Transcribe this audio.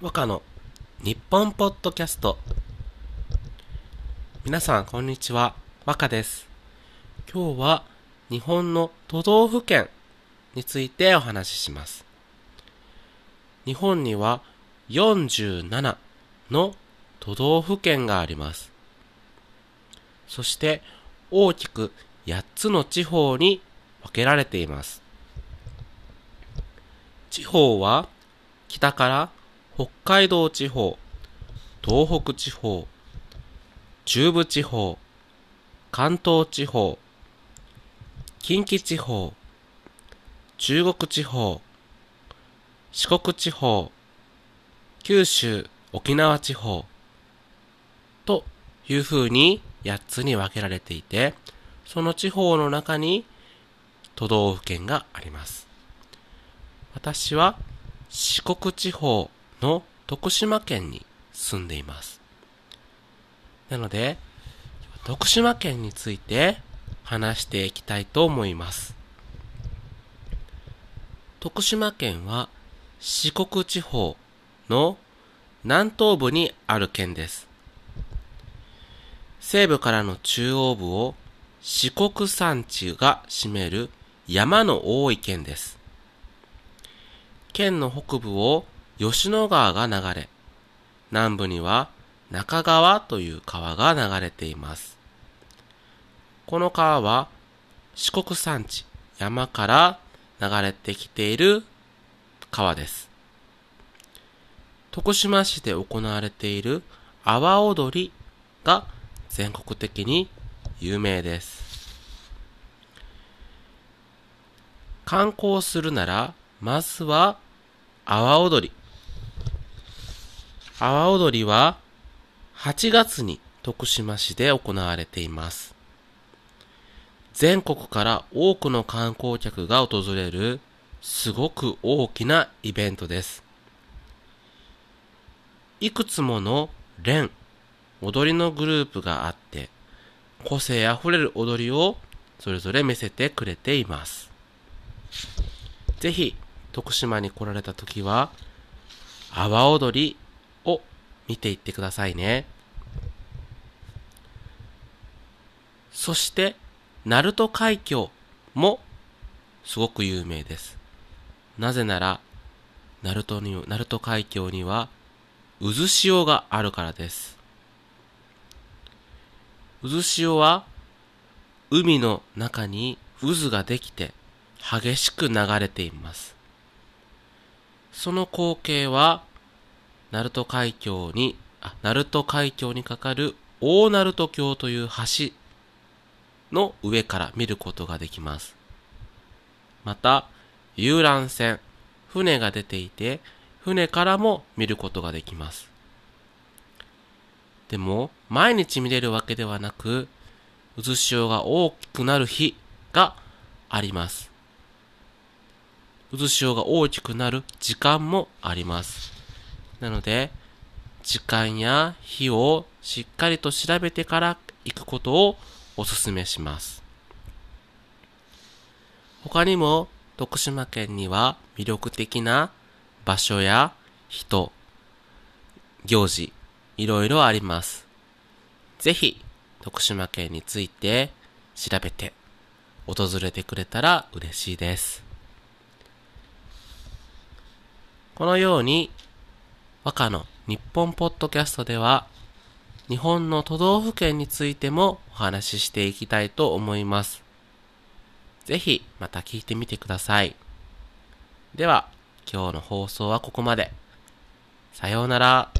和歌の日本ポッドキャスト。皆さんこんにちは。和歌です。今日は日本の都道府県についてお話しします。日本には47の都道府県があります。そして大きく8つの地方に分けられています。地方は北から北海道地方、東北地方、中部地方、関東地方、近畿地方、中国地方、四国地方、九州、沖縄地方、というふうに8つに分けられていて、その地方の中に都道府県があります。私は四国地方の徳島県に住んでいます。なので、徳島県について話していきたいと思います。徳島県は四国地方の南東部にある県です。西部からの中央部を四国山地が占める山の多い県です。県の北部を吉野川が流れ、南部には中川という川が流れています。この川は四国山地、山から流れてきている川です。徳島市で行われている阿波踊りが全国的に有名です。観光するなら、まずは阿波踊り。阿波踊りは8月に徳島市で行われています。全国から多くの観光客が訪れるすごく大きなイベントです。いくつもの連、踊りのグループがあって、個性あふれる踊りをそれぞれ見せてくれています。ぜひ、徳島に来られた時は、阿波踊りを見ていってくださいね。そして、鳴門海峡もすごく有名です。なぜなら、鳴門に、鳴門海峡には渦潮があるからです。渦潮は海の中に渦ができて激しく流れています。その光景は鳴門海峡に、あ、鳴門海峡にかかる大鳴門橋という橋の上から見ることができます。また、遊覧船、船が出ていて、船からも見ることができます。でも、毎日見れるわけではなく、渦潮が大きくなる日があります。渦潮が大きくなる時間もあります。なので、時間や日をしっかりと調べてから行くことをお勧めします。他にも徳島県には魅力的な場所や人、行事、いろいろあります。ぜひ徳島県について調べて訪れてくれたら嬉しいです。このように和歌の日本ポッドキャストでは、日本の都道府県についてもお話ししていきたいと思います。ぜひまた聞いてみてください。では、今日の放送はここまで。さようなら。